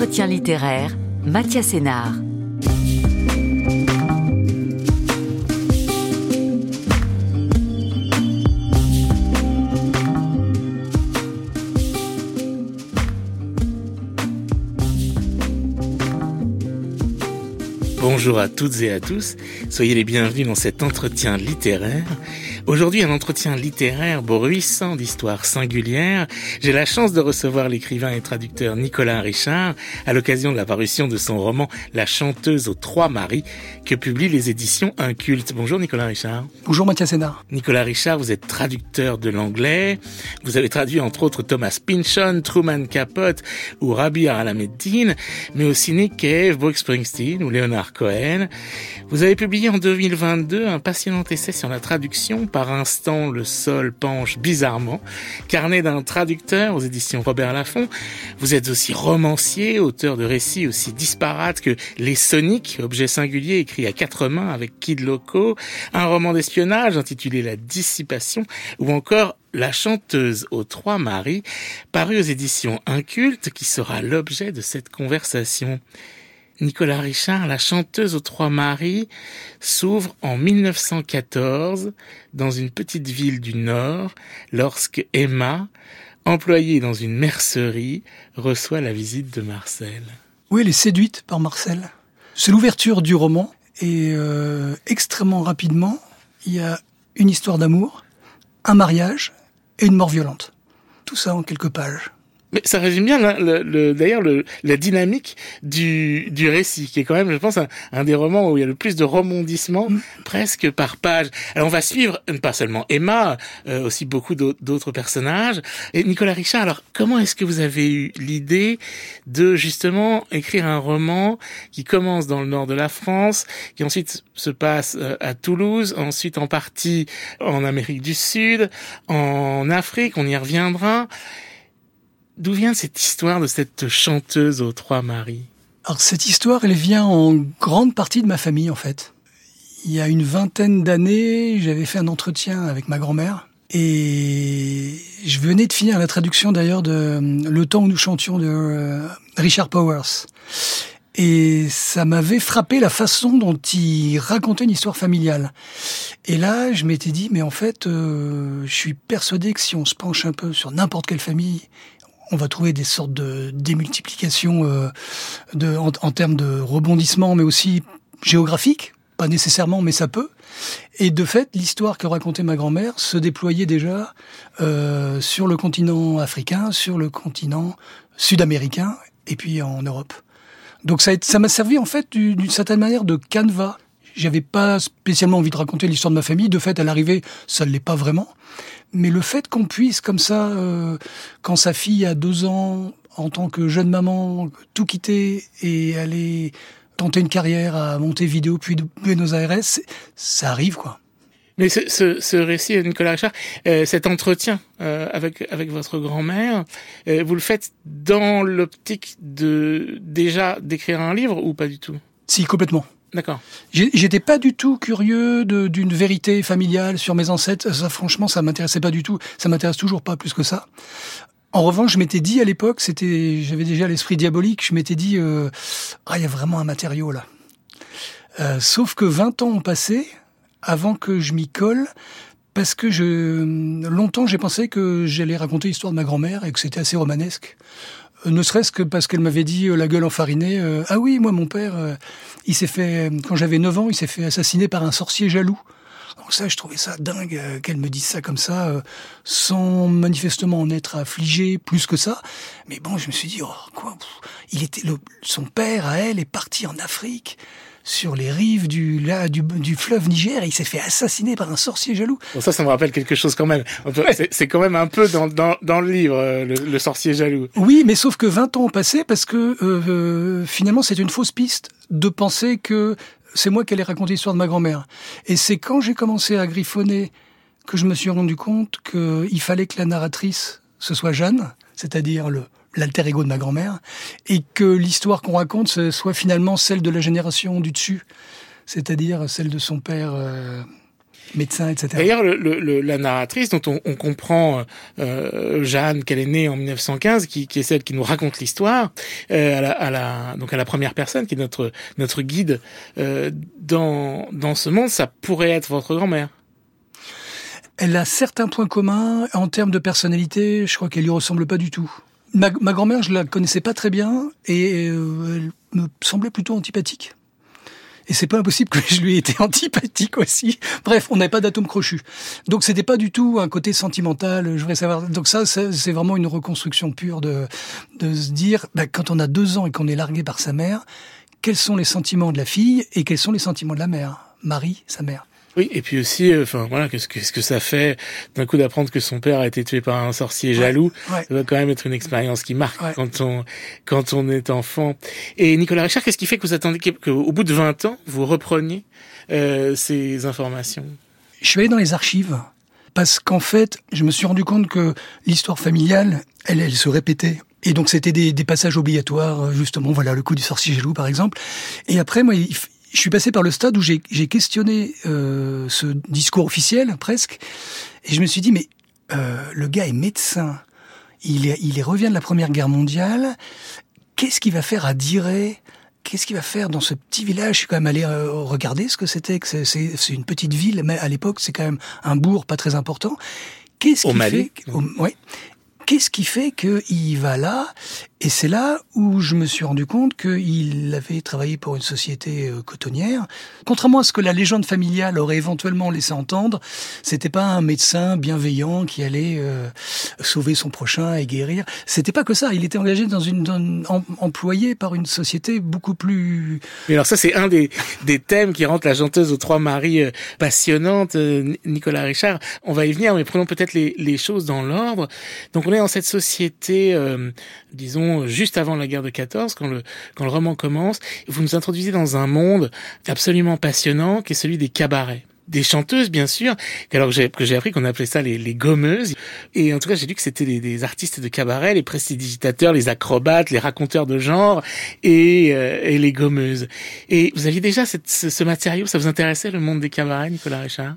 Entretien littéraire, Mathias Sénard. Bonjour à toutes et à tous, soyez les bienvenus dans cet entretien littéraire Aujourd'hui, un entretien littéraire bruissant d'histoires singulières. J'ai la chance de recevoir l'écrivain et traducteur Nicolas Richard à l'occasion de la parution de son roman La chanteuse aux trois maris que publient les éditions Inculte. Bonjour Nicolas Richard. Bonjour Mathias Sénard. Nicolas Richard, vous êtes traducteur de l'anglais. Vous avez traduit entre autres Thomas Pynchon, Truman Capote ou Rabbi Alameddin, mais aussi Nick Cave, Brooke Springsteen ou Leonard Cohen. Vous avez publié en 2022 un passionnant essai sur la traduction par instant le sol penche bizarrement. Carnet d'un traducteur aux éditions Robert Laffont. Vous êtes aussi romancier, auteur de récits aussi disparates que Les Soniques, objet singulier écrit à quatre mains avec Kid Loco, un roman d'espionnage intitulé La Dissipation, ou encore la chanteuse aux trois maris, paru aux éditions Inculte, qui sera l'objet de cette conversation. Nicolas Richard, la chanteuse aux trois maris, s'ouvre en 1914 dans une petite ville du Nord lorsque Emma, employée dans une mercerie, reçoit la visite de Marcel. Oui, elle est séduite par Marcel. C'est l'ouverture du roman et euh, extrêmement rapidement, il y a une histoire d'amour, un mariage et une mort violente. Tout ça en quelques pages. Mais ça résume bien le, d'ailleurs la dynamique du, du récit, qui est quand même, je pense, un, des romans où il y a le plus de rebondissements, mm. presque par page. Alors on va suivre pas seulement Emma, euh, aussi beaucoup d'autres personnages. Et Nicolas Richard, alors comment est-ce que vous avez eu l'idée de justement écrire un roman qui commence dans le nord de la France, qui ensuite se passe euh, à Toulouse, ensuite en partie en Amérique du Sud, en Afrique, on y reviendra. D'où vient cette histoire de cette chanteuse aux trois maris? Alors cette histoire, elle vient en grande partie de ma famille en fait. Il y a une vingtaine d'années, j'avais fait un entretien avec ma grand-mère et je venais de finir la traduction d'ailleurs de Le temps où nous chantions de euh, Richard Powers. Et ça m'avait frappé la façon dont il racontait une histoire familiale. Et là, je m'étais dit, mais en fait, euh, je suis persuadé que si on se penche un peu sur n'importe quelle famille on va trouver des sortes de démultiplications euh, de, en, termes de rebondissement, mais aussi géographique, pas nécessairement, mais ça peut. Et de fait, l'histoire que racontait ma grand-mère se déployait déjà euh, sur le continent africain, sur le continent sud-américain, et puis en Europe. Donc ça m'a servi en fait d'une certaine manière de canevas. J'avais pas spécialement envie de raconter l'histoire de ma famille. De fait, à l'arrivée, ça ne l'est pas vraiment. Mais le fait qu'on puisse, comme ça, euh, quand sa fille a deux ans, en tant que jeune maman, tout quitter et aller tenter une carrière à monter vidéo puis de Buenos Aires, ça arrive, quoi. Mais ce, ce, ce récit, Nicolas Richard, euh, cet entretien euh, avec avec votre grand-mère, euh, vous le faites dans l'optique de déjà d'écrire un livre ou pas du tout? Si, complètement. D'accord. J'étais pas du tout curieux d'une vérité familiale sur mes ancêtres. Ça, franchement, ça m'intéressait pas du tout. Ça m'intéresse toujours pas plus que ça. En revanche, je m'étais dit à l'époque, c'était, j'avais déjà l'esprit diabolique. Je m'étais dit, euh, ah, il y a vraiment un matériau là. Euh, sauf que 20 ans ont passé avant que je m'y colle, parce que je, longtemps j'ai pensé que j'allais raconter l'histoire de ma grand-mère et que c'était assez romanesque. Euh, ne serait-ce que parce qu'elle m'avait dit euh, la gueule enfarinée. Euh, ah oui, moi mon père, il s'est fait quand j'avais 9 ans, il s'est fait assassiner par un sorcier jaloux. Donc ça, je trouvais ça dingue qu'elle me dise ça comme ça, sans manifestement en être affligé plus que ça. Mais bon, je me suis dit, oh quoi, il était son père à elle est parti en Afrique sur les rives du, là, du, du fleuve Niger et il s'est fait assassiner par un sorcier jaloux. Bon, ça, ça me rappelle quelque chose quand même. C'est quand même un peu dans, dans, dans le livre, euh, le, sorcier jaloux. Oui, mais sauf que 20 ans ont passé parce que euh, euh, finalement c'est une fausse piste de penser que c'est moi qui allais raconter l'histoire de ma grand-mère. Et c'est quand j'ai commencé à griffonner que je me suis rendu compte qu'il fallait que la narratrice, ce soit Jeanne, c'est-à-dire le, l'alter ego de ma grand-mère, et que l'histoire qu'on raconte soit finalement celle de la génération du dessus, c'est-à-dire celle de son père. Euh, médecin, etc. D'ailleurs, le, le, la narratrice dont on, on comprend, euh, Jeanne, qu'elle est née en 1915, qui, qui, est celle qui nous raconte l'histoire, euh, à, la, à, la, donc à la première personne, qui est notre, notre guide euh, dans, dans ce monde, ça pourrait être votre grand-mère. Elle a certains points communs. En termes de personnalité, je crois qu'elle lui ressemble pas du tout. Ma, ma grand-mère, je la connaissais pas très bien et euh, elle me semblait plutôt antipathique. Et c'est pas impossible que je lui ai été antipathique aussi. Bref, on n'avait pas d'atome crochu. Donc c'était pas du tout un côté sentimental. Je voudrais savoir. Donc ça, c'est vraiment une reconstruction pure de de se dire, bah, quand on a deux ans et qu'on est largué par sa mère, quels sont les sentiments de la fille et quels sont les sentiments de la mère, Marie, sa mère. Oui, et puis aussi, euh, enfin voilà, qu'est-ce que, qu'est-ce que ça fait d'un coup d'apprendre que son père a été tué par un sorcier jaloux? ouais. Ça va quand même être une expérience qui marque ouais. quand on quand on est enfant. Et Nicolas Richard, qu'est-ce qui fait que vous attendez qu'au bout de 20 ans, vous repreniez euh, ces informations? Je suis allé dans les archives parce qu'en fait, je me suis rendu compte que l'histoire familiale, elle, elle se répétait. Et donc c'était des, des passages obligatoires, justement, voilà le coup du sorcier jaloux par exemple. Et après, moi, il, je suis passé par le stade où j'ai questionné euh, ce discours officiel presque, et je me suis dit mais euh, le gars est médecin, il, est, il revient de la Première Guerre mondiale, qu'est-ce qu'il va faire à Diray Qu'est-ce qu'il va faire dans ce petit village? Je suis quand même allé euh, regarder ce que c'était. C'est une petite ville, mais à l'époque c'est quand même un bourg pas très important. Qu'est-ce qui fait ouais. Qu'est-ce qui fait qu'il va là? Et c'est là où je me suis rendu compte qu'il avait travaillé pour une société euh, cotonnière. Contrairement à ce que la légende familiale aurait éventuellement laissé entendre, c'était pas un médecin bienveillant qui allait euh, sauver son prochain et guérir. C'était pas que ça. Il était engagé dans une, employé par une société beaucoup plus. Mais alors ça, c'est un des, des thèmes qui rendent la chanteuse aux trois maris euh, passionnante, euh, Nicolas Richard. On va y venir, mais prenons peut-être les, les choses dans l'ordre. Donc on est dans cette société, euh, juste avant la guerre de 14, quand le, quand le roman commence. Vous nous introduisez dans un monde absolument passionnant, qui est celui des cabarets. Des chanteuses bien sûr alors que j'ai appris qu'on appelait ça les, les gommeuses. Et en tout cas j'ai lu que c'était des, des, artistes de cabaret les prestidigitateurs les acrobates les raconteurs de genre et, euh, et les gommeuses. Et vous aviez déjà ce, ce matériau? Ça vous intéressait le monde des cabarets Nicolas Richard?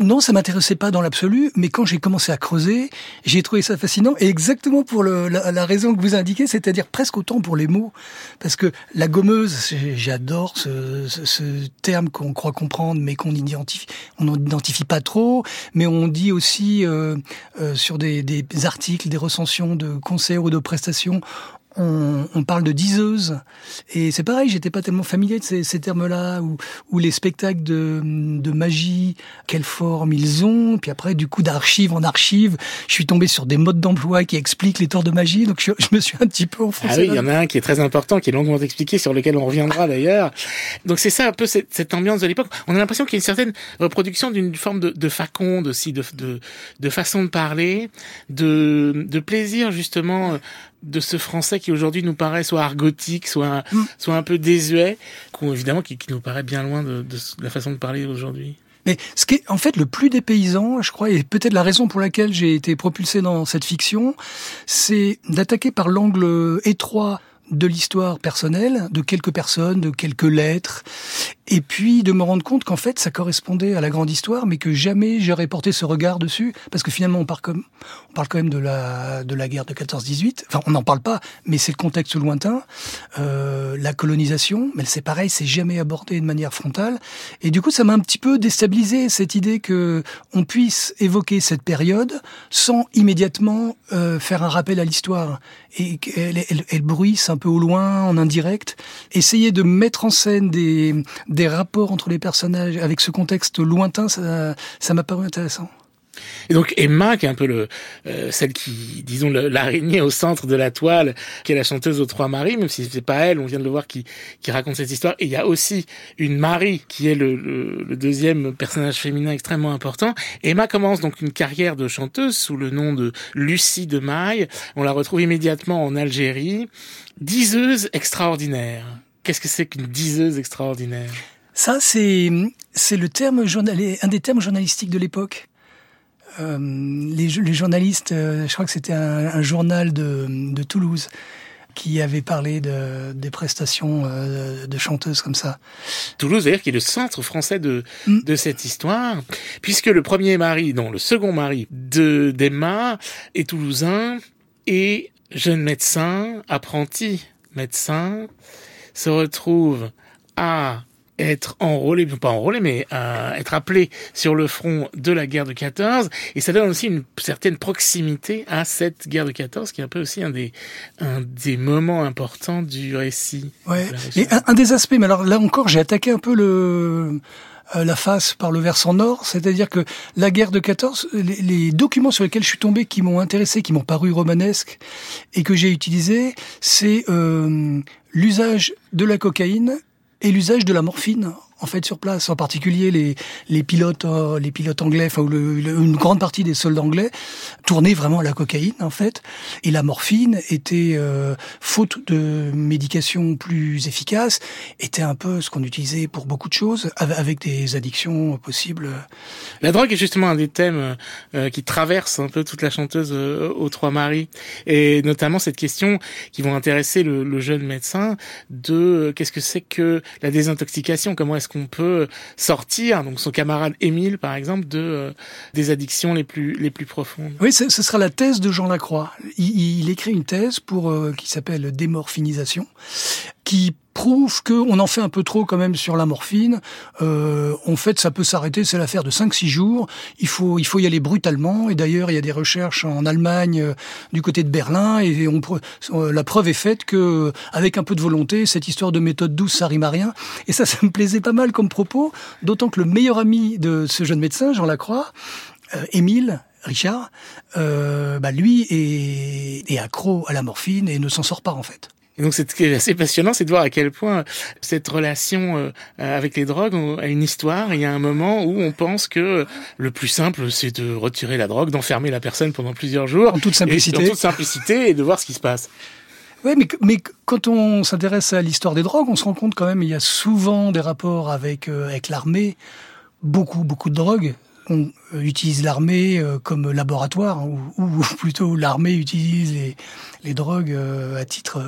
Non, ça m'intéressait pas dans l'absolu, mais quand j'ai commencé à creuser, j'ai trouvé ça fascinant, et exactement pour la, raison que vous indiquez, c'est-à-dire presque autant pour les mots, parce que la gommeuse, j'adore ce, terme qu'on croit comprendre, mais qu'on identifie, on n'identifie pas trop, mais on dit aussi euh, euh, sur des, des articles, des recensions de concerts ou de prestations, on, on, parle de diseuse et c'est pareil j'étais pas tellement familier de ces, ces termes-là ou, ou les spectacles de, de, magie quelle forme ils ont. Puis après du coup d'archive en archive je suis tombé sur des modes d'emploi qui expliquent les tours de magie. Donc je, je me suis un petit peu enfoncé ah oui il y en a un qui est très important qui est longuement expliqué sur lequel on reviendra d'ailleurs. Donc c'est ça un peu cette, cette ambiance de l'époque. On a l'impression qu'il y a une certaine reproduction d'une forme de, de faconde aussi de, de, de façon de parler de, de plaisir justement de ce français qui aujourd'hui nous paraît soit argotique, soit mm. soit un peu désuet, évidemment qui, qui, nous paraît bien loin de, de la façon de parler aujourd'hui. Mais ce qui est en fait le plus dépaysant, je crois, et peut-être la raison pour laquelle j'ai été propulsé dans cette fiction, c'est d'attaquer par l'angle étroit de l'histoire personnelle, de quelques personnes, de quelques lettres, et puis de me rendre compte qu'en fait ça correspondait à la grande histoire, mais que jamais j'aurais porté ce regard dessus, parce que finalement on parle comme on parle quand même de la de la guerre de 14-18. Enfin, on n'en parle pas, mais c'est le contexte lointain, euh, la colonisation. Mais c'est pareil, c'est jamais abordé de manière frontale. Et du coup, ça m'a un petit peu déstabilisé cette idée que on puisse évoquer cette période sans immédiatement euh, faire un rappel à l'histoire et qu'elle elle, bruisse un peu au loin, en indirect. Essayer de mettre en scène des des rapports entre les personnages avec ce contexte lointain, ça ça m'a paru intéressant. Et donc Emma, qui est un peu le euh, celle qui, disons, l'araignée au centre de la toile, qui est la chanteuse aux trois maris, même si c'est pas elle, on vient de le voir, qui, qui raconte cette histoire. Et il y a aussi une Marie, qui est le, le, le, deuxième personnage féminin extrêmement important. Emma commence donc une carrière de chanteuse sous le nom de Lucie de Maille. On la retrouve immédiatement en Algérie. Diseuse extraordinaire. Qu'est-ce que c'est qu'une diseuse extraordinaire? Ça, c'est c'est le terme un des termes journalistiques de l'époque. Euh, les, les, journalistes, euh, je crois que c'était un, un, journal de, de Toulouse, qui avait parlé de, des prestations euh, de chanteuses comme ça. Toulouse, d'ailleurs, qui est le centre français de, Mm. de cette histoire, puisque le premier mari, non, le second mari de d'Emma est toulousain et jeune médecin, apprenti médecin, se retrouve à être enrôlé, pas enrôlé, mais à être appelé sur le front de la guerre de 14. Et ça donne aussi une certaine proximité à cette guerre de 14, qui est un peu aussi un des, un des moments importants du récit. Ouais. Et un, un des aspects, mais alors là encore, j'ai attaqué un peu le euh, la face par le versant nord, c'est-à-dire que la guerre de 14, les, les documents sur lesquels je suis tombé, qui m'ont intéressé, qui m'ont paru romanesques et que j'ai utilisés, c'est euh, l'usage de la cocaïne et l'usage de la morphine en fait sur place, en particulier les les pilotes euh, les pilotes anglais, enfin le- une grande partie des soldats anglais tournaient vraiment à la cocaïne en fait, et la morphine était euh, faute de médication plus efficace, était un peu ce qu'on utilisait pour beaucoup de choses, avec des addictions possibles. La drogue est justement un des thèmes euh, qui traverse un peu toute la chanteuse euh, aux trois maris, et notamment cette question qui vont intéresser le, le jeune médecin de euh, qu'est-ce que c'est que la désintoxication, comment est-ce qu'on peut sortir, donc son camarade Émile par exemple, de euh, des addictions les plus les plus profondes. Oui, ce sera la thèse de Jean Lacroix. Il, il écrit une thèse pour euh, qui s'appelle démorphinisation, qui prouve qu'on en fait un peu trop quand même sur la morphine. Euh, en fait, ça peut s'arrêter, c'est l'affaire de 5-6 jours. Il faut, il faut y aller brutalement. Et d'ailleurs, il y a des recherches en Allemagne, euh, du côté de Berlin, et on, euh, la preuve est faite que, avec un peu de volonté, cette histoire de méthode douce, ça rime à rien. Et ça, ça me plaisait pas mal comme propos, d'autant que le meilleur ami de ce jeune médecin, Jean Lacroix, euh, Émile, Richard, euh, bah lui est, est accro à la morphine et ne s'en sort pas en fait. Et donc, c'est ce qui est assez passionnant, c'est de voir à quel point cette relation euh, avec les drogues a une histoire. Il y a un moment où on pense que le plus simple, c'est de retirer la drogue, d'enfermer la personne pendant plusieurs jours. En toute simplicité. Et, en toute simplicité et de voir ce qui se passe. Ouais, mais, mais quand on s'intéresse à l'histoire des drogues, on se rend compte quand même il y a souvent des rapports avec euh, avec l'armée, beaucoup beaucoup de drogues. On euh, utilise l'armée euh, comme laboratoire, hein, ou, plutôt l'armée utilise les, drogues euh, à titre,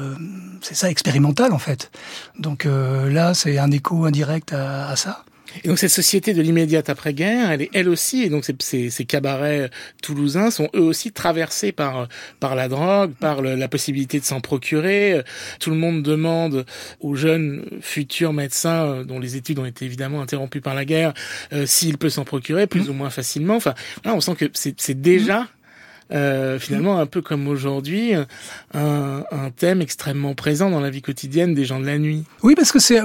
c'est ça, expérimental en fait. Donc là, c'est un écho indirect à ça. Et donc cette société de l'immédiate après-guerre, elle est elle aussi, et donc ces, ces, ces cabarets toulousains sont eux aussi traversés par par la drogue, par le- la possibilité de s'en procurer. Tout le monde demande aux jeunes futurs médecins euh, dont les études ont été évidemment interrompues par la guerre, euh, s'il peut s'en procurer plus ou moins facilement. Enfin, là, on sent que c'est c'est déjà euh, finalement un peu comme aujourd'hui un, un thème extrêmement présent dans la vie quotidienne des gens de la nuit. Oui, parce que c'est,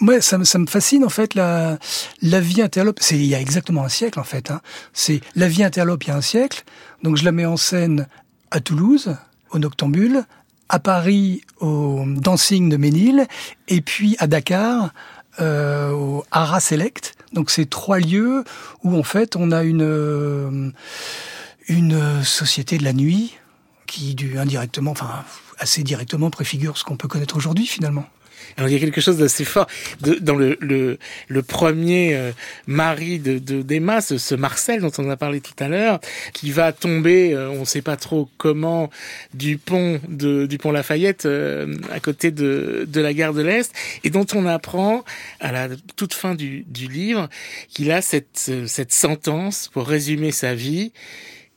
moi, ça, ça me fascine en fait la la vie interlope. C'est il y a exactement un siècle en fait. Hein. C'est la vie interlope il y a un siècle. Donc je la mets en scène à Toulouse, au Noctambule, à Paris, au Dancing de Ménil, et puis à Dakar, euh, au Ara Select. Donc c'est trois lieux où en fait on a une euh, une société de la nuit qui du indirectement, enfin assez directement préfigure ce qu'on peut connaître aujourd'hui finalement. Alors il y a quelque chose d'assez fort dans le, le, le premier euh, mari de, de d'Emma, ce, ce Marcel dont on a parlé tout à l'heure, qui va tomber, euh, on ne sait pas trop comment, du pont de, du pont Lafayette euh, à côté de, de la gare de l'Est, et dont on apprend à la toute fin du, du livre qu'il a cette, cette sentence pour résumer sa vie.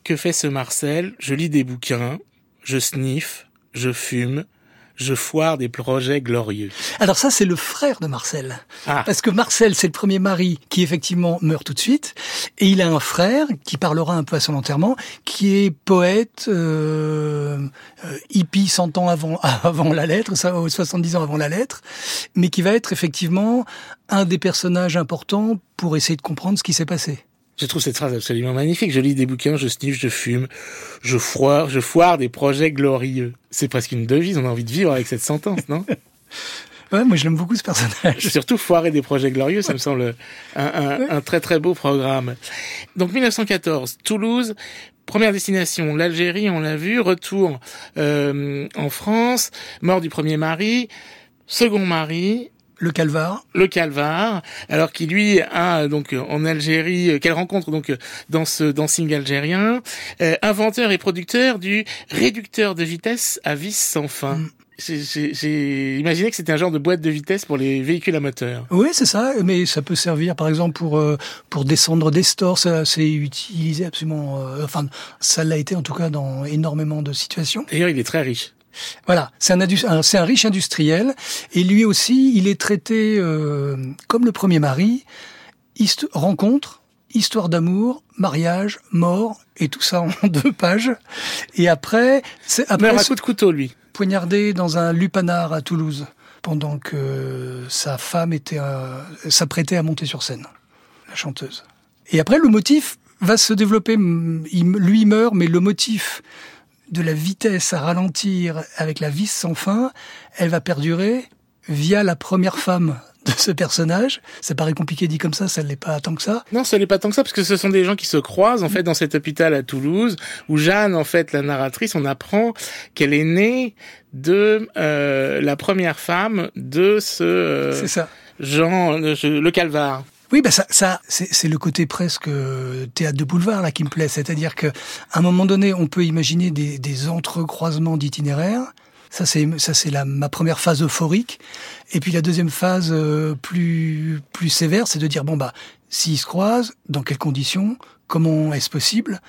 Que fait ce Marcel? Je lis des bouquins, je sniffe, je fume, je foire des projets glorieux. Alors ça, c'est le frère de Marcel. Ah. Parce que Marcel, c'est le premier mari qui effectivement meurt tout de suite. Et il a un frère qui parlera un peu à son enterrement, qui est poète, euh, euh, hippie 100 ans avant, avant la lettre, ça, 70 ans avant la lettre, mais qui va être effectivement un des personnages importants pour essayer de comprendre ce qui s'est passé. Je trouve cette phrase absolument magnifique. Je lis des bouquins, je sniffe, je fume, je foire, je foire des projets glorieux. C'est presque une devise. On a envie de vivre avec cette sentence, non? Ouais, moi je l'aime beaucoup ce personnage. Surtout foirer des projets glorieux, ça me semble un, un, un très très beau programme. Donc 1914, Toulouse, première destination, l'Algérie, on l'a vu, retour euh, en France, mort du premier mari, second mari, Le calvar. le Calvar, alors qu'il lui a donc en Algérie, euh, qu'elle rencontre donc dans ce dancing algérien, euh, inventeur et producteur du réducteur de vitesse à vis sans fin. Mm. j'ai imaginé que c'était un genre de boîte de vitesse pour les véhicules à moteur. Oui, c'est ça, mais ça peut servir par exemple pour euh, pour descendre des stores, ça c'est utilisé absolument euh, enfin ça l'a été en tout cas dans énormément de situations. D'ailleurs, il est très riche. Voilà, c'est un, riche industriel et lui aussi, il est traité euh, comme le premier mari, rencontre, histoire d'amour, mariage, mort et tout ça en deux pages. Et après, c'est après un coup de couteau lui poignardé dans un lupanar à Toulouse pendant que sa femme était s'apprêtait à monter sur scène, la chanteuse. Et après, le motif va se développer. lui meurt, mais le motif de la vitesse à ralentir avec la vis sans fin, elle va perdurer via la première femme de ce personnage. Ça paraît compliqué dit comme ça, ça ne l'est pas tant que ça. Non, ça n'est pas tant que ça, parce que ce sont des gens qui se croisent, en fait, dans cet hôpital à Toulouse, où Jeanne, en fait, la narratrice, on apprend qu'elle est née de euh, la première femme de ce euh, C'est ça. Jean, le Calvar. Oui, bah ça, ça c'est le côté presque euh, théâtre de boulevard là qui me plaît, c'est-à-dire que à un moment donné, on peut imaginer des, des entrecroisements d'itinéraires ça c'est ça c'est ma première phase euphorique. Et puis la deuxième phase euh, plus plus sévère, c'est de dire bon bah s'ils se croisent, dans quelles conditions, comment est-ce possible,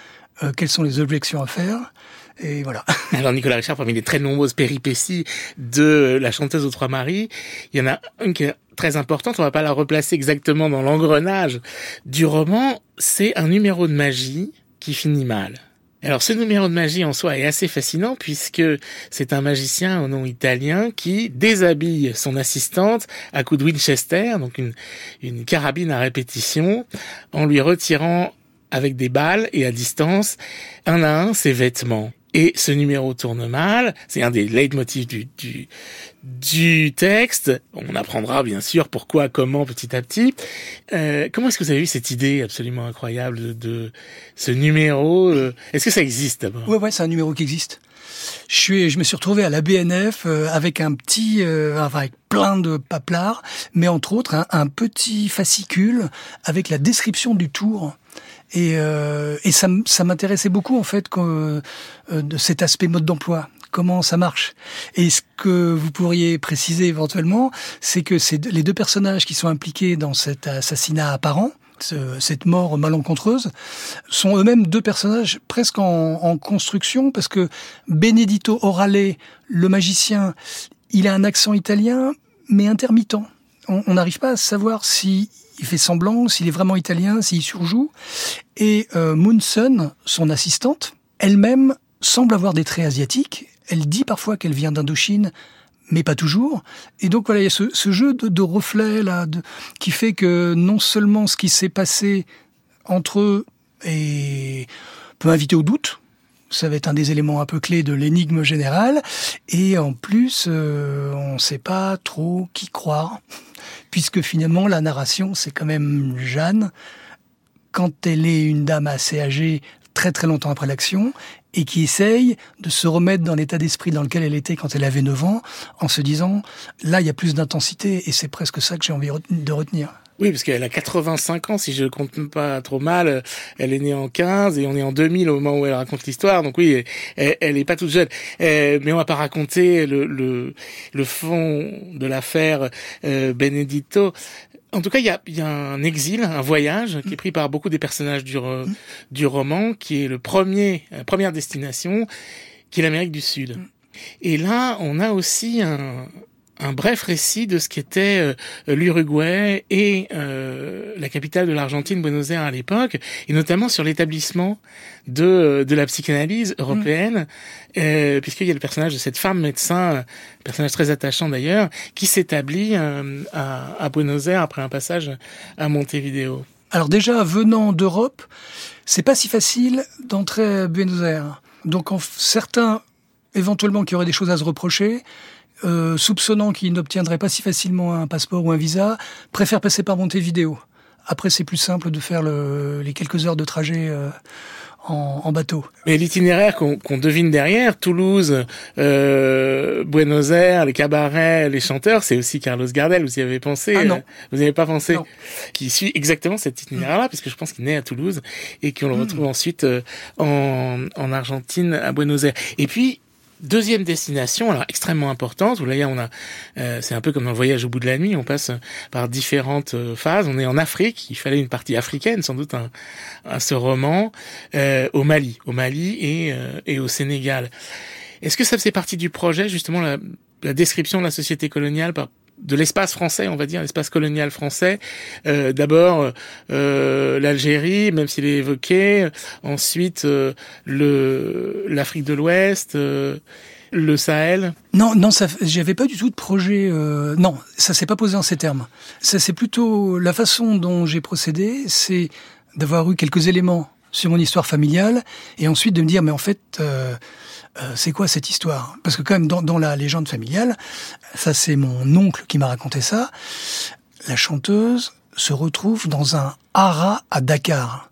euh, quelles sont les objections à faire. Et voilà. Alors Nicolas Richard, parmi les très nombreuses péripéties de la chanteuse aux trois maris, il y en a une qui est très importante, on va pas la replacer exactement dans l'engrenage du roman, c'est un numéro de magie qui finit mal. Alors ce numéro de magie en soi est assez fascinant puisque c'est un magicien au nom italien qui déshabille son assistante à coup de Winchester, donc une, une carabine à répétition, en lui retirant avec des balles et à distance un à un ses vêtements. Et ce numéro tourne mal, c'est un des leitmotifs du, du, du texte. On apprendra bien sûr pourquoi, comment, petit à petit. Euh, comment est-ce que vous avez eu cette idée absolument incroyable de, ce numéro euh, Est-ce que ça existe d'abord? Ouais, ouais, c'est un numéro qui existe. Je suis, je me suis retrouvé à la BNF euh, avec un petit, euh, avec plein de paplards, mais entre autres un petit fascicule avec la description du tour et, euh, et ça, ça m'intéressait beaucoup en fait euh, de cet aspect mode d'emploi. Comment ça marche Et ce que vous pourriez préciser éventuellement, c'est que c'est les deux personnages qui sont impliqués dans cet assassinat apparent, cette mort malencontreuse, sont eux-mêmes deux personnages presque en, en, construction, parce que Benedito Orale, le magicien, il a un accent italien, mais intermittent. On n'arrive pas à savoir si il fait semblant, s'il est vraiment italien, s'il surjoue. Et euh, Munson, son assistante, elle-même semble avoir des traits asiatiques. Elle dit parfois qu'elle vient d'Indochine, mais pas toujours. Et donc voilà, il y a ce, jeu de, reflets là, qui fait que non seulement ce qui s'est passé entre eux peut inviter au doute, ça va être un des éléments un peu clés de l'énigme générale, et en plus, euh, on ne sait pas trop qui croire puisque finalement la narration, c'est quand même Jeanne, quand elle est une dame assez âgée, très très longtemps après l'action, et qui essaye de se remettre dans l'état d'esprit dans lequel elle était quand elle avait 9 ans, en se disant, là, il y a plus d'intensité, et c'est presque ça que j'ai envie de retenir. Oui, parce qu'elle a 85 ans, si je compte pas trop mal. Elle est née en 15 et on est en 2000 au moment où elle raconte l'histoire. Donc oui, elle, elle est pas toute jeune. Euh, mais on va pas raconter le, le, le fond de l'affaire euh, Benedito. En tout cas, il y a, y a, un exil, un voyage qui est pris par beaucoup des personnages du, du roman, qui est le premier, la première destination, qui est l'Amérique du Sud. Et là, on a aussi un, un bref récit de ce qu'était euh, l'Uruguay et euh, la capitale de l'Argentine, Buenos Aires à l'époque, et notamment sur l'établissement de, euh, de la psychanalyse européenne, mm. puisqu'il y a le personnage de cette femme médecin, personnage très attachant d'ailleurs, qui s'établit à, à Buenos Aires après un passage à Montevideo. Alors déjà, venant d'Europe, c'est pas si facile d'entrer à Buenos Aires. Donc en, certains, éventuellement, qui auraient des choses à se reprocher, euh, soupçonnant qu'il n'obtiendrait pas si facilement un passeport ou un visa, préfère passer par Montevideo. Après, c'est plus simple de faire le, les quelques heures de trajet euh, en, en, bateau. Mais l'itinéraire qu'on devine derrière, Toulouse, euh, Buenos Aires, les cabarets, les chanteurs, c'est aussi Carlos Gardel. Vous y avez pensé ah non. Euh, vous n'y avez pas pensé Qui suit exactement cet itinéraire-là, puisque je pense qu'il naît à Toulouse et qu'on le hmm. retrouve ensuite euh, en, en Argentine, à Buenos Aires. Et puis, Deuxième destination, alors extrêmement importante. Vous voyez, on a, euh, c'est un peu comme dans voyage au bout de la nuit. On passe par différentes euh, phases. On est en Afrique. Il fallait une partie africaine, sans doute, à ce roman, euh, au Mali, au Mali et, et au Sénégal. Est-ce que ça faisait partie du projet, justement, la, la description de la société coloniale par de l'espace français, on va dire, l'espace colonial français. Euh, D'abord euh, l'Algérie, même s'il est évoqué. Ensuite euh, le l'Afrique de l'Ouest, euh, le Sahel. Non, non, j'avais pas du tout de projet. Euh, non, ça s'est pas posé en ces termes. Ça c'est plutôt la façon dont j'ai procédé, c'est d'avoir eu quelques éléments sur mon histoire familiale et ensuite de me dire mais en fait euh, c'est quoi cette histoire? Parce que quand même dans, dans la légende familiale, ça c'est mon oncle qui m'a raconté ça, la chanteuse se retrouve dans un haras à Dakar.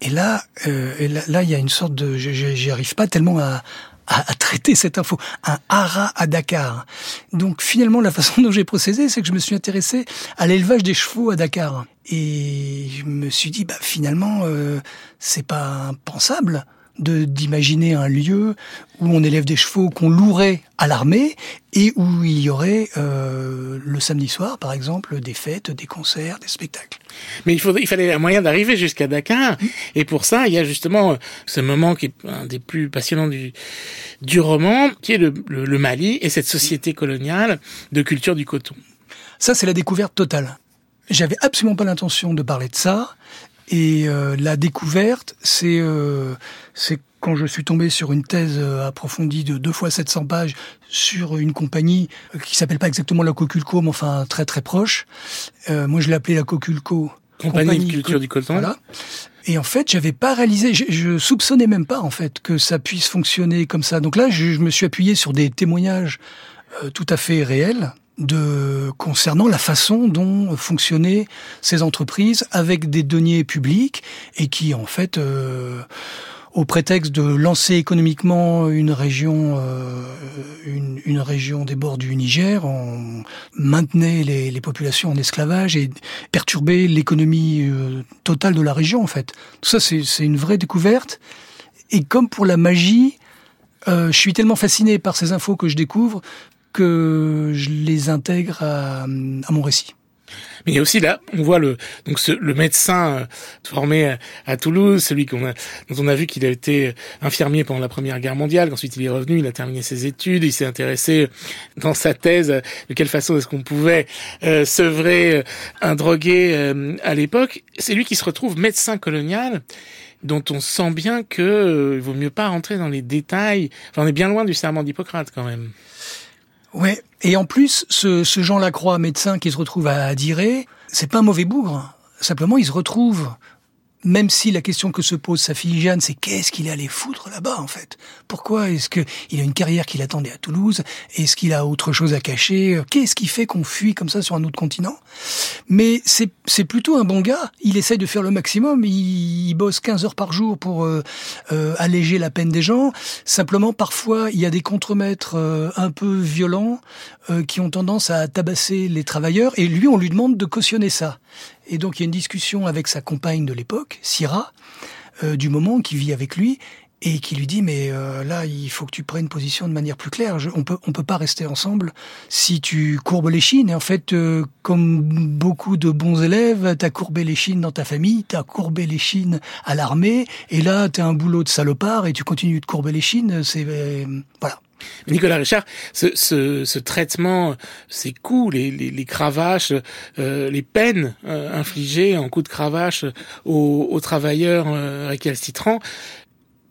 Et là, euh, et là, il y a une sorte de, j'y arrive pas tellement à, à, traiter cette info. Un haras à Dakar. Donc finalement, la façon dont j'ai procédé, c'est que je me suis intéressé à l'élevage des chevaux à Dakar. Et je me suis dit, bah finalement, euh, c'est pas impensable d'imaginer un lieu où on élève des chevaux qu'on louerait à l'armée et où il y aurait euh, le samedi soir, par exemple, des fêtes, des concerts, des spectacles. Mais il, faudrait, il fallait un moyen d'arriver jusqu'à Dakar. Et pour ça, il y a justement ce moment qui est un des plus passionnants du, du roman, qui est le, le, le Mali et cette société coloniale de culture du coton. Ça, c'est la découverte totale. J'avais absolument pas l'intention de parler de ça. Et euh, la découverte, c'est euh, c'est quand je suis tombé sur une thèse euh, approfondie de deux fois 700 pages sur une compagnie euh, qui s'appelle pas exactement la Coculco, mais enfin très très proche. Euh, moi, je l'appelais la Coculco. Compagnie, compagnie de culture du coton. Voilà. Et en fait, j'avais pas réalisé, je, je, soupçonnais même pas en fait que ça puisse fonctionner comme ça. Donc là, je, je me suis appuyé sur des témoignages euh, tout à fait réels de concernant la façon dont fonctionnaient ces entreprises avec des deniers publics et qui en fait euh, au prétexte de lancer économiquement une région euh, une, une, région des bords du Niger on maintenait les, les populations en esclavage et perturbait l'économie euh, totale de la région en fait. Tout ça c'est une vraie découverte. Et comme pour la magie euh, je suis tellement fasciné par ces infos que je découvre que je les intègre à, à mon récit. Mais il y a aussi là, on voit le donc ce, le médecin euh, formé à, Toulouse, celui qu'on a, dont on a vu qu'il a été infirmier pendant la Première Guerre mondiale, qu'ensuite il est revenu, il a terminé ses études, il s'est intéressé dans sa thèse de quelle façon est-ce qu'on pouvait euh, sevrer un drogué euh, à l'époque. C'est lui qui se retrouve médecin colonial dont on sent bien que euh, il vaut mieux pas rentrer dans les détails. Enfin, on est bien loin du serment d'Hippocrate quand même. Ouais. Et en plus, ce, Jean Lacroix, médecin qui se retrouve à Diré, c'est pas un mauvais bougre. Simplement, il se retrouve même si la question que se pose sa fille Jeanne, c'est qu'est-ce qu'il est allé foutre là-bas en fait? Pourquoi est-ce que il a une carrière qui l'attendait à Toulouse? Est-ce qu'il a autre chose à cacher? Qu'est-ce qui fait qu'on fuit comme ça sur un autre continent? Mais c'est c'est plutôt un bon gars. Il essaye de faire le maximum. Il, il bosse 15 heures par jour pour euh, euh, alléger la peine des gens. Simplement, parfois, il y a des contremaîtres euh, un peu violents euh, qui ont tendance à tabasser les travailleurs. Et lui, on lui demande de cautionner ça. Et donc il y a une discussion avec sa compagne de l'époque, Syrah, euh, du moment qui vit avec lui et qui lui dit mais euh, là il faut que tu prennes position de manière plus claire. Je, on peut on peut pas rester ensemble si tu courbes les chines. Et en fait, euh, comme beaucoup de bons élèves, t'as courbé les chines dans ta famille, t'as courbé les chines à l'armée, et là t'as un boulot de salopard et tu continues de courber les chines. C'est euh, voilà. Nicolas Richard, ce, ce, ce, traitement, ces coups, les, les, les cravaches, euh, les peines euh, infligées en coups de cravache aux, aux travailleurs euh, récalcitrants,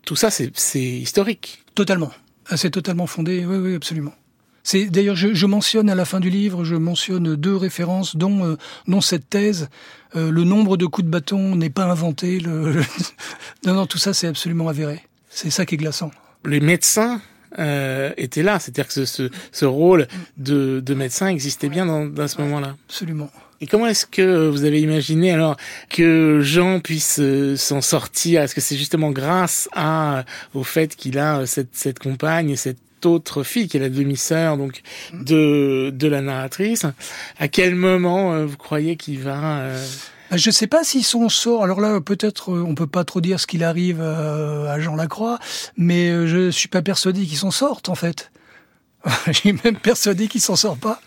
tout ça, c'est historique. Totalement. Ah, c'est totalement fondé, oui, oui, absolument. C'est d'ailleurs, je, je, mentionne à la fin du livre, je mentionne deux références, dont, euh, dont cette thèse. Euh, le nombre de coups de bâton n'est pas inventé. Le, le... non, non, tout ça, c'est absolument avéré. C'est ça qui est glaçant. Les médecins euh, était là. C'est-à-dire que ce, ce, ce, rôle de, de médecin existait bien dans, dans ce moment-là. Absolument. Et comment est-ce que vous avez imaginé alors que Jean puisse euh, s'en sortir? Est-ce que c'est justement grâce à au fait qu'il a cette, cette compagne et cette autre fille qui est la demi-sœur donc de de la narratrice? À quel moment euh, vous croyez qu'il va Bah, je sais pas si son sort. Alors là, peut-être, euh, on peut pas trop dire ce qu'il arrive euh, à Jean Lacroix, mais euh, je suis pas persuadé qu'il s'en sorte en fait. J'ai même persuadé qu'il s'en sort pas.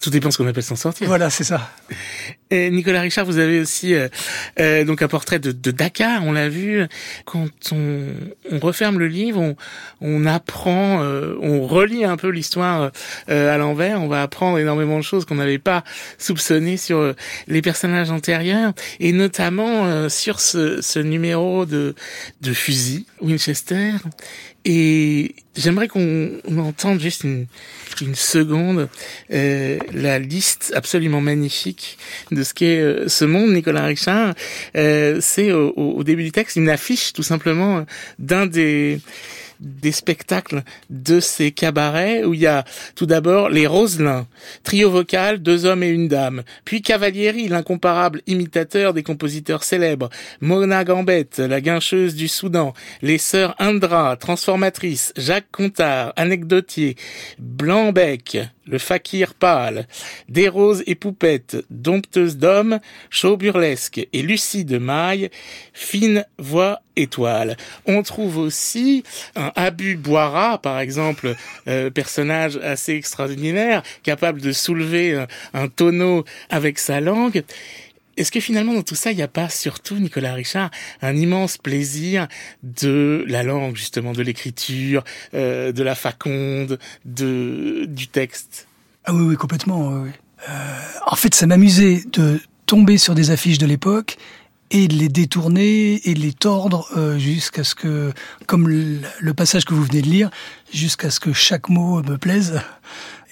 Tout dépend ce qu'on appelle s'en sortir. Voilà, c'est ça. Nicolas Richard, vous avez aussi euh, euh, donc un portrait de, de Dakar. On l'a vu quand on, on, referme le livre, on, on apprend, euh, on relit un peu l'histoire euh, à l'envers. On va apprendre énormément de choses qu'on n'avait pas soupçonnées sur euh, les personnages antérieurs et notamment sur ce, ce numéro de, de fusil Winchester. Et j'aimerais qu'on entende juste une, une seconde la liste absolument magnifique de ce qu'est euh, ce monde, Nicolas Richard, euh, c'est au, au, début du texte une affiche tout simplement d'un des des spectacles de ces cabarets où il y a tout d'abord les Roselins, trio vocal, deux hommes et une dame, puis Cavalieri, l'incomparable imitateur des compositeurs célèbres, Mona Gambette, la guincheuse du Soudan, les sœurs Indra, transformatrices, Jacques Contard, anecdotier, Blanbec, le fakir pâle, des roses et poupettes, dompteuse d'hommes, chaud burlesque et Lucie de Maille, fine voix étoile. On trouve aussi Abu Boira, par exemple, euh, personnage assez extraordinaire, capable de soulever un, un tonneau avec sa langue. Est-ce que finalement dans tout ça, il n'y a pas surtout, Nicolas Richard, un immense plaisir de la langue, justement, de l'écriture, euh, de la faconde, de du texte? Ah oui, oui, complètement. Euh, en fait, ça m'amusait de tomber sur des affiches de l'époque et de les détourner et de les tordre euh, jusqu'à ce que, comme le, passage que vous venez de lire, jusqu'à ce que chaque mot me plaise.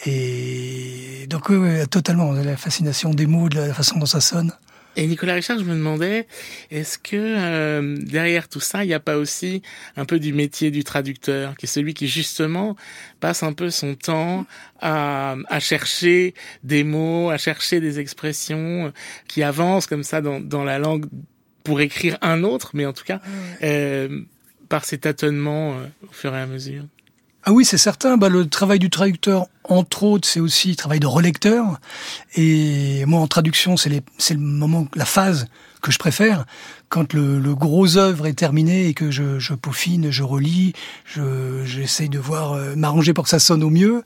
Et donc, oui, oui, totalement, la fascination des mots, de la façon dont ça sonne. Et Nicolas Richard, je me demandais, est-ce que euh, derrière tout ça, il n'y a pas aussi un peu du métier du traducteur, qui est celui qui justement passe un peu son temps à, à chercher des mots, à chercher des expressions, qui avancent comme ça dans, dans la langue pour écrire un autre, mais en tout cas euh, par ces tâtonnements euh, au fur et à mesure? Ah oui, c'est certain. Bah, le travail du traducteur, entre autres, c'est aussi le travail de relecteur. Et moi, en traduction, c'est le moment, la phase que je préfère. Quand le, le gros œuvre est terminé et que je, je peaufine, je relis, j'essaye de voir, euh, m'arranger pour que ça sonne au mieux.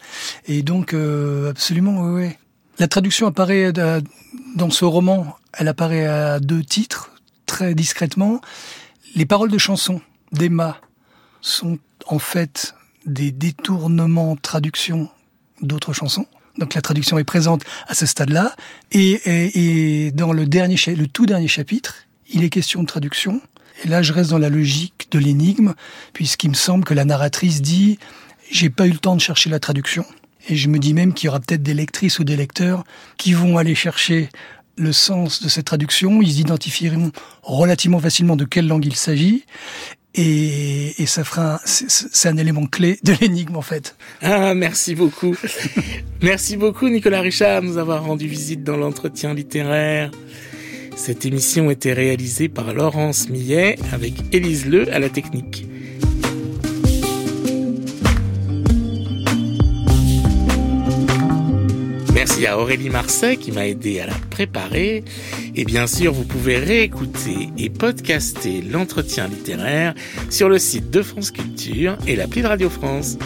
Et donc, euh, absolument, oui, oui. La traduction apparaît dans ce roman, elle apparaît à deux titres, très discrètement. Les paroles de chansons d'Emma sont en fait des détournements traduction d'autres chansons. Donc la traduction est présente à ce stade-là. Et, et, et, dans le dernier, le tout dernier chapitre, il est question de traduction. Et là, je reste dans la logique de l'énigme, puisqu'il me semble que la narratrice dit j'ai pas eu le temps de chercher la traduction. Et je me dis même qu'il y aura peut-être des lectrices ou des lecteurs qui vont aller chercher le sens de cette traduction. Ils identifieront relativement facilement de quelle langue il s'agit. Et, et, ça fera, c'est un élément clé de l'énigme en fait. Ah, merci beaucoup. merci beaucoup Nicolas Richard de nous avoir rendu visite dans l'entretien littéraire. Cette émission était réalisée par Laurence Millet avec Élise Le à la technique. Merci à Aurélie Marseille qui m'a aidé à la préparer. Et bien sûr, vous pouvez réécouter et podcaster l'entretien littéraire sur le site de France Culture et l'appli de Radio France.